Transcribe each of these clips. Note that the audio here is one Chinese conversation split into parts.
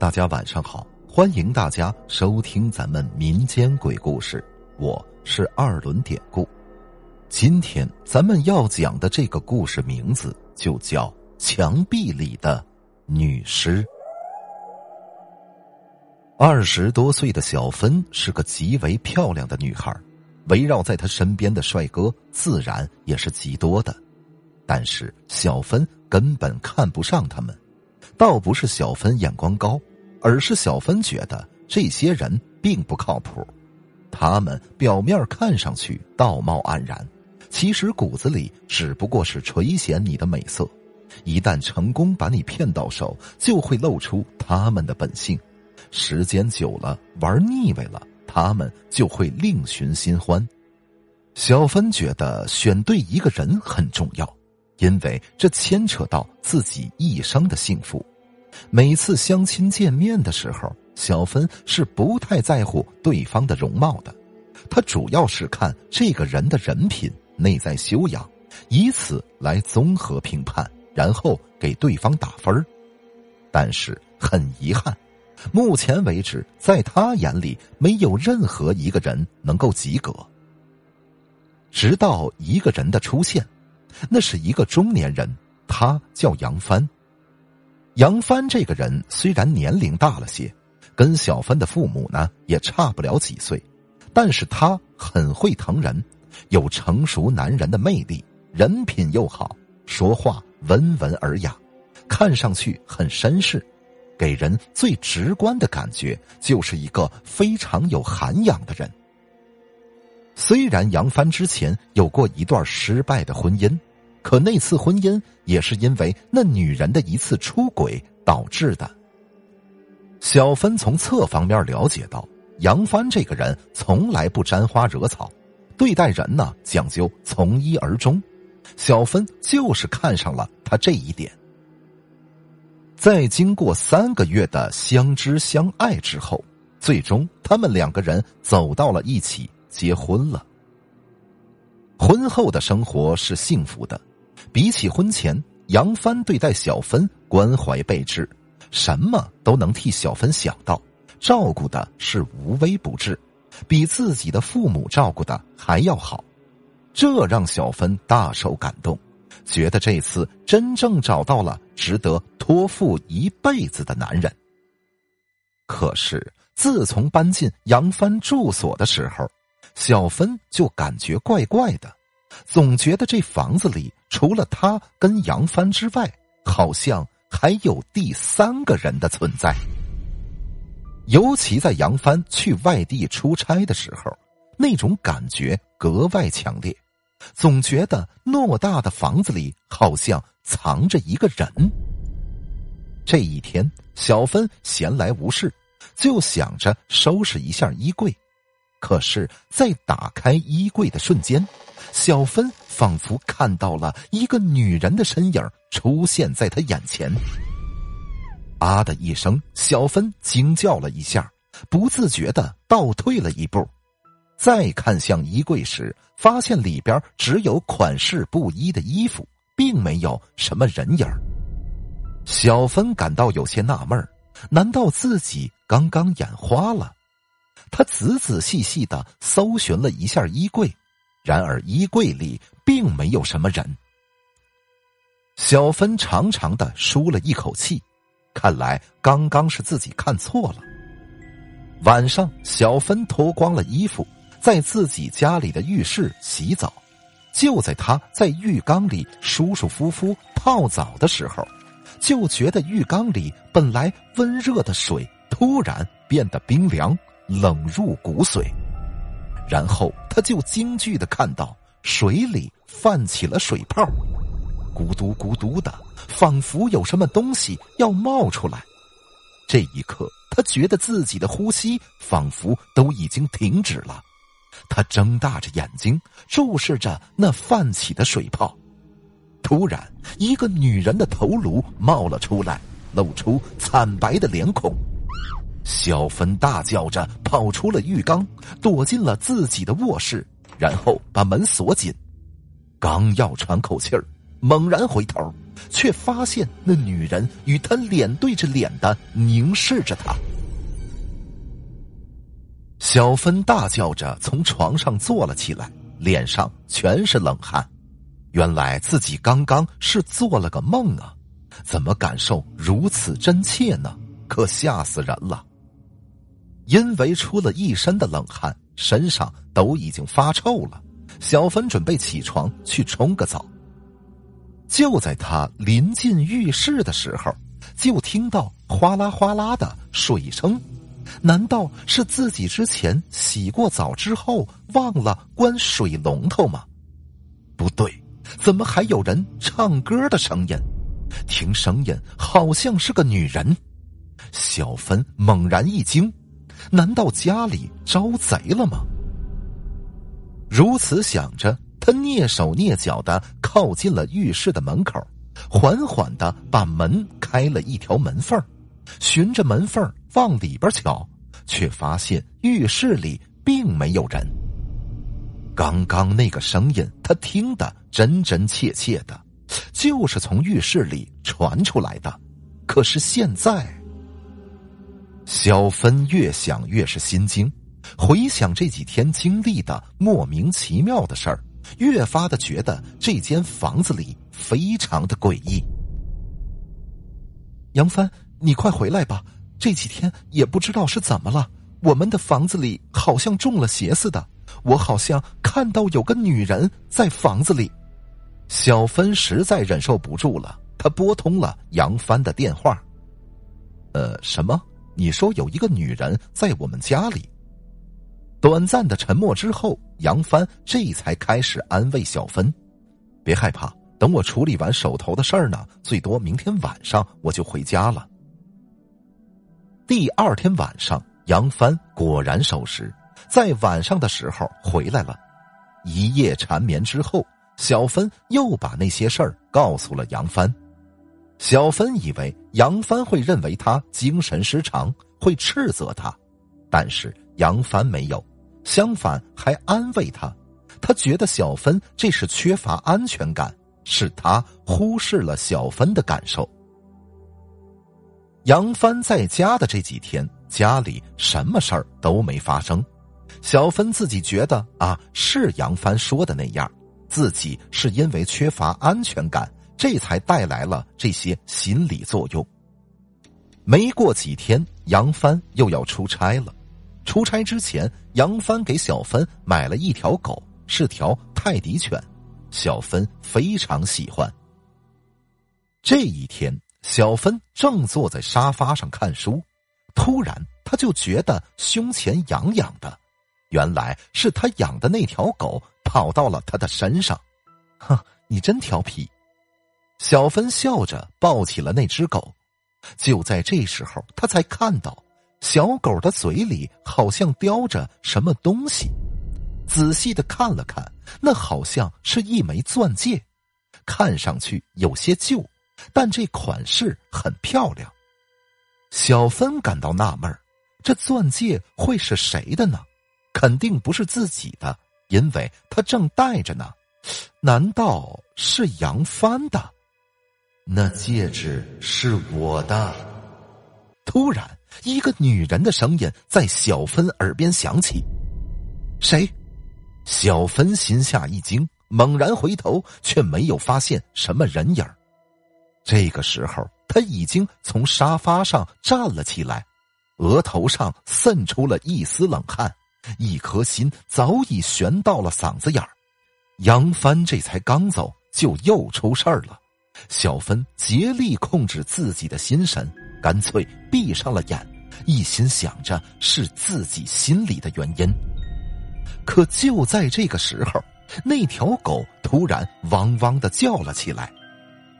大家晚上好，欢迎大家收听咱们民间鬼故事，我是二轮典故。今天咱们要讲的这个故事名字就叫《墙壁里的女尸》。二十多岁的小芬是个极为漂亮的女孩，围绕在她身边的帅哥自然也是极多的，但是小芬根本看不上他们，倒不是小芬眼光高。而是小芬觉得这些人并不靠谱，他们表面看上去道貌岸然，其实骨子里只不过是垂涎你的美色。一旦成功把你骗到手，就会露出他们的本性。时间久了，玩腻味了，他们就会另寻新欢。小芬觉得选对一个人很重要，因为这牵扯到自己一生的幸福。每次相亲见面的时候，小芬是不太在乎对方的容貌的，她主要是看这个人的人品、内在修养，以此来综合评判，然后给对方打分但是很遗憾，目前为止，在她眼里没有任何一个人能够及格。直到一个人的出现，那是一个中年人，他叫杨帆。杨帆这个人虽然年龄大了些，跟小芬的父母呢也差不了几岁，但是他很会疼人，有成熟男人的魅力，人品又好，说话温文尔雅，看上去很绅士，给人最直观的感觉就是一个非常有涵养的人。虽然杨帆之前有过一段失败的婚姻。可那次婚姻也是因为那女人的一次出轨导致的。小芬从侧方面了解到，杨帆这个人从来不沾花惹草，对待人呢讲究从一而终。小芬就是看上了他这一点。在经过三个月的相知相爱之后，最终他们两个人走到了一起，结婚了。婚后的生活是幸福的。比起婚前，杨帆对待小芬关怀备至，什么都能替小芬想到，照顾的是无微不至，比自己的父母照顾的还要好，这让小芬大受感动，觉得这次真正找到了值得托付一辈子的男人。可是自从搬进杨帆住所的时候，小芬就感觉怪怪的。总觉得这房子里除了他跟杨帆之外，好像还有第三个人的存在。尤其在杨帆去外地出差的时候，那种感觉格外强烈，总觉得偌大的房子里好像藏着一个人。这一天，小芬闲来无事，就想着收拾一下衣柜。可是，在打开衣柜的瞬间，小芬仿佛看到了一个女人的身影出现在她眼前。啊的一声，小芬惊叫了一下，不自觉的倒退了一步。再看向衣柜时，发现里边只有款式不一的衣服，并没有什么人影小芬感到有些纳闷难道自己刚刚眼花了？他仔仔细细的搜寻了一下衣柜，然而衣柜里并没有什么人。小芬长长的舒了一口气，看来刚刚是自己看错了。晚上，小芬脱光了衣服，在自己家里的浴室洗澡。就在她在浴缸里舒舒服服泡澡的时候，就觉得浴缸里本来温热的水突然变得冰凉。冷入骨髓，然后他就惊惧的看到水里泛起了水泡，咕嘟咕嘟的，仿佛有什么东西要冒出来。这一刻，他觉得自己的呼吸仿佛都已经停止了。他睁大着眼睛注视着那泛起的水泡，突然，一个女人的头颅冒了出来，露出惨白的脸孔。小芬大叫着跑出了浴缸，躲进了自己的卧室，然后把门锁紧。刚要喘口气儿，猛然回头，却发现那女人与他脸对着脸的凝视着他。小芬大叫着从床上坐了起来，脸上全是冷汗。原来自己刚刚是做了个梦啊，怎么感受如此真切呢？可吓死人了！因为出了一身的冷汗，身上都已经发臭了。小芬准备起床去冲个澡。就在他临近浴室的时候，就听到哗啦哗啦的水声。难道是自己之前洗过澡之后忘了关水龙头吗？不对，怎么还有人唱歌的声音？听声音好像是个女人。小芬猛然一惊，难道家里招贼了吗？如此想着。他蹑手蹑脚的靠近了浴室的门口，缓缓的把门开了一条门缝循着门缝往里边瞧，却发现浴室里并没有人。刚刚那个声音，他听得真真切切的，就是从浴室里传出来的。可是现在，小芬越想越是心惊，回想这几天经历的莫名其妙的事儿。越发的觉得这间房子里非常的诡异。杨帆，你快回来吧！这几天也不知道是怎么了，我们的房子里好像中了邪似的。我好像看到有个女人在房子里。小芬实在忍受不住了，她拨通了杨帆的电话。呃，什么？你说有一个女人在我们家里？短暂的沉默之后，杨帆这才开始安慰小芬：“别害怕，等我处理完手头的事儿呢，最多明天晚上我就回家了。”第二天晚上，杨帆果然守时，在晚上的时候回来了。一夜缠绵之后，小芬又把那些事儿告诉了杨帆。小芬以为杨帆会认为他精神失常，会斥责他，但是杨帆没有。相反，还安慰他。他觉得小芬这是缺乏安全感，是他忽视了小芬的感受。杨帆在家的这几天，家里什么事儿都没发生。小芬自己觉得啊，是杨帆说的那样，自己是因为缺乏安全感，这才带来了这些心理作用。没过几天，杨帆又要出差了。出差之前，杨帆给小芬买了一条狗，是条泰迪犬，小芬非常喜欢。这一天，小芬正坐在沙发上看书，突然，他就觉得胸前痒痒的，原来是他养的那条狗跑到了他的身上。哼，你真调皮！小芬笑着抱起了那只狗。就在这时候，他才看到。小狗的嘴里好像叼着什么东西，仔细的看了看，那好像是一枚钻戒，看上去有些旧，但这款式很漂亮。小芬感到纳闷这钻戒会是谁的呢？肯定不是自己的，因为他正戴着呢。难道是杨帆的？那戒指是我的。突然。一个女人的声音在小芬耳边响起：“谁？”小芬心下一惊，猛然回头，却没有发现什么人影这个时候，他已经从沙发上站了起来，额头上渗出了一丝冷汗，一颗心早已悬到了嗓子眼儿。杨帆这才刚走，就又出事儿了。小芬竭力控制自己的心神。干脆闭上了眼，一心想着是自己心里的原因。可就在这个时候，那条狗突然汪汪的叫了起来。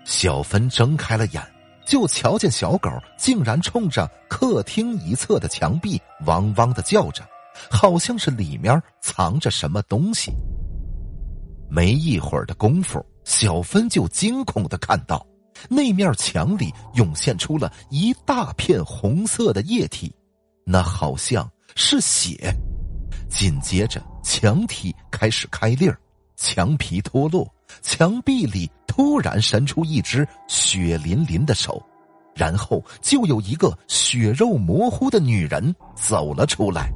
小芬睁开了眼，就瞧见小狗竟然冲着客厅一侧的墙壁汪汪的叫着，好像是里面藏着什么东西。没一会儿的功夫，小芬就惊恐的看到。那面墙里涌现出了一大片红色的液体，那好像是血。紧接着，墙体开始开裂，墙皮脱落，墙壁里突然伸出一只血淋淋的手，然后就有一个血肉模糊的女人走了出来。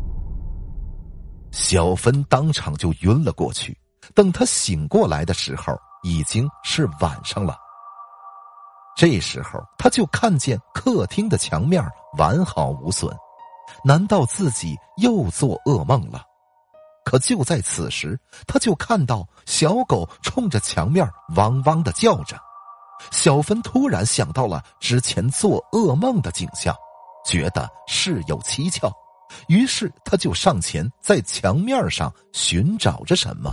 小芬当场就晕了过去。等他醒过来的时候，已经是晚上了。这时候，他就看见客厅的墙面完好无损，难道自己又做噩梦了？可就在此时，他就看到小狗冲着墙面汪汪的叫着。小芬突然想到了之前做噩梦的景象，觉得事有蹊跷，于是他就上前在墙面上寻找着什么。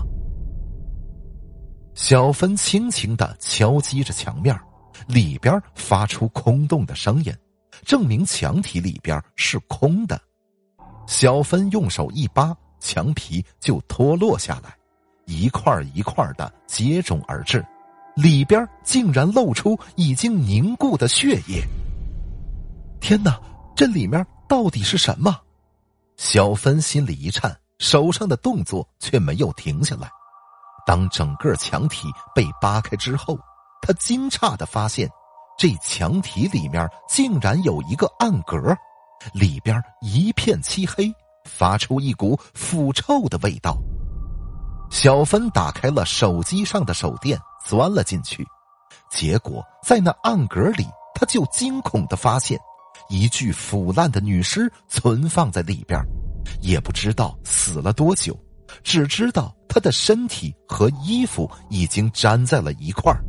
小芬轻轻的敲击着墙面。里边发出空洞的声音，证明墙体里边是空的。小芬用手一扒，墙皮就脱落下来，一块一块的接踵而至，里边竟然露出已经凝固的血液。天哪，这里面到底是什么？小芬心里一颤，手上的动作却没有停下来。当整个墙体被扒开之后。他惊诧的发现，这墙体里面竟然有一个暗格，里边一片漆黑，发出一股腐臭的味道。小芬打开了手机上的手电，钻了进去，结果在那暗格里，他就惊恐的发现，一具腐烂的女尸存放在里边，也不知道死了多久，只知道她的身体和衣服已经粘在了一块儿。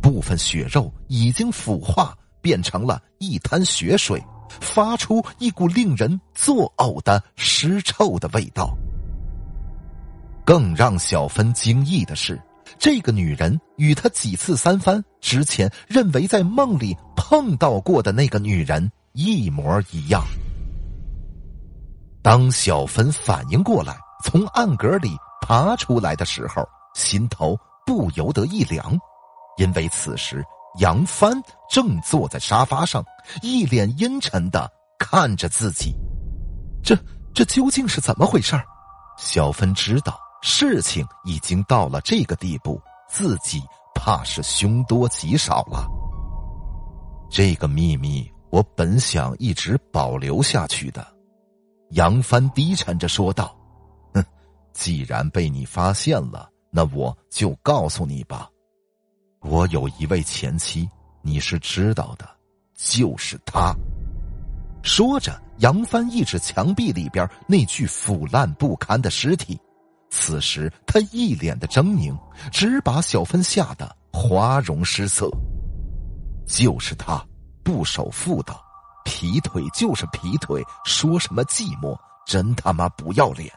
部分血肉已经腐化，变成了一滩血水，发出一股令人作呕的尸臭的味道。更让小芬惊异的是，这个女人与她几次三番之前认为在梦里碰到过的那个女人一模一样。当小芬反应过来，从暗格里爬出来的时候，心头不由得一凉。因为此时杨帆正坐在沙发上，一脸阴沉的看着自己。这这究竟是怎么回事小芬知道事情已经到了这个地步，自己怕是凶多吉少了。这个秘密我本想一直保留下去的，杨帆低沉着说道：“，既然被你发现了，那我就告诉你吧。”我有一位前妻，你是知道的，就是她。说着，杨帆一指墙壁里边那具腐烂不堪的尸体。此时他一脸的狰狞，只把小芬吓得花容失色。就是他，不守妇道，劈腿就是劈腿，说什么寂寞，真他妈不要脸。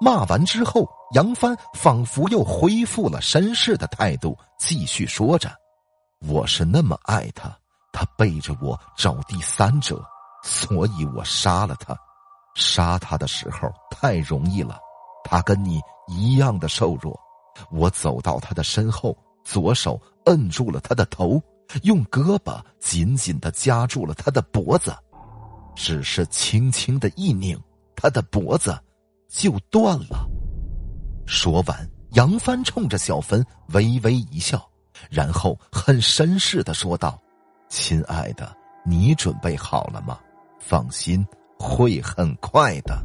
骂完之后，杨帆仿佛又恢复了绅士的态度，继续说着：“我是那么爱他，他背着我找第三者，所以我杀了他。杀他的时候太容易了，他跟你一样的瘦弱。我走到他的身后，左手摁住了他的头，用胳膊紧紧的夹住了他的脖子，只是轻轻的一拧，他的脖子。”就断了。说完，杨帆冲着小芬微微一笑，然后很绅士的说道：“亲爱的，你准备好了吗？放心，会很快的。”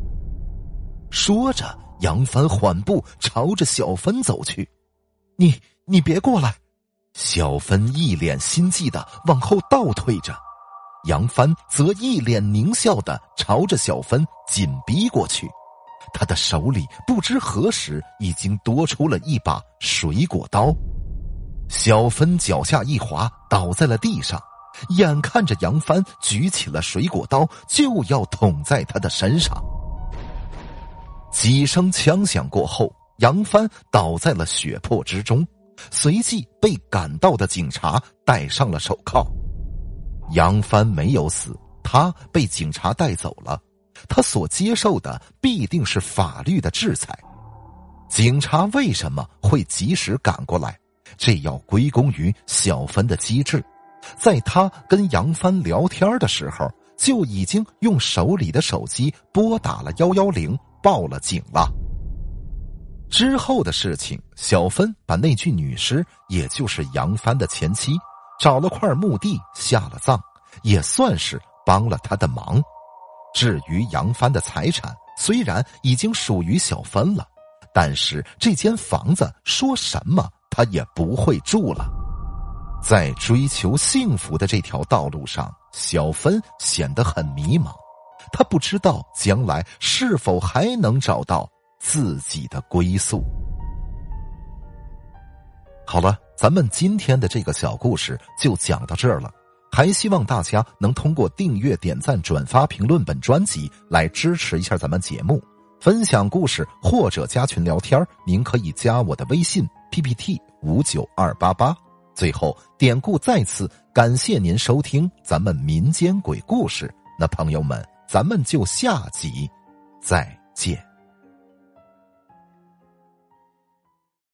说着，杨帆缓步朝着小芬走去。“你你别过来！”小芬一脸心悸的往后倒退着，杨帆则一脸狞笑的朝着小芬紧逼过去。他的手里不知何时已经多出了一把水果刀，小芬脚下一滑，倒在了地上。眼看着杨帆举起了水果刀，就要捅在他的身上。几声枪响过后，杨帆倒在了血泊之中，随即被赶到的警察戴上了手铐。杨帆没有死，他被警察带走了。他所接受的必定是法律的制裁。警察为什么会及时赶过来？这要归功于小芬的机智，在他跟杨帆聊天的时候，就已经用手里的手机拨打了幺幺零，报了警了。之后的事情，小芬把那具女尸，也就是杨帆的前妻，找了块墓地下了葬，也算是帮了他的忙。至于杨帆的财产，虽然已经属于小芬了，但是这间房子说什么他也不会住了。在追求幸福的这条道路上，小芬显得很迷茫，她不知道将来是否还能找到。自己的归宿。好了，咱们今天的这个小故事就讲到这儿了。还希望大家能通过订阅、点赞、转发、评论本专辑来支持一下咱们节目，分享故事或者加群聊天您可以加我的微信 PPT 五九二八八。最后，典故再次感谢您收听咱们民间鬼故事。那朋友们，咱们就下集再见。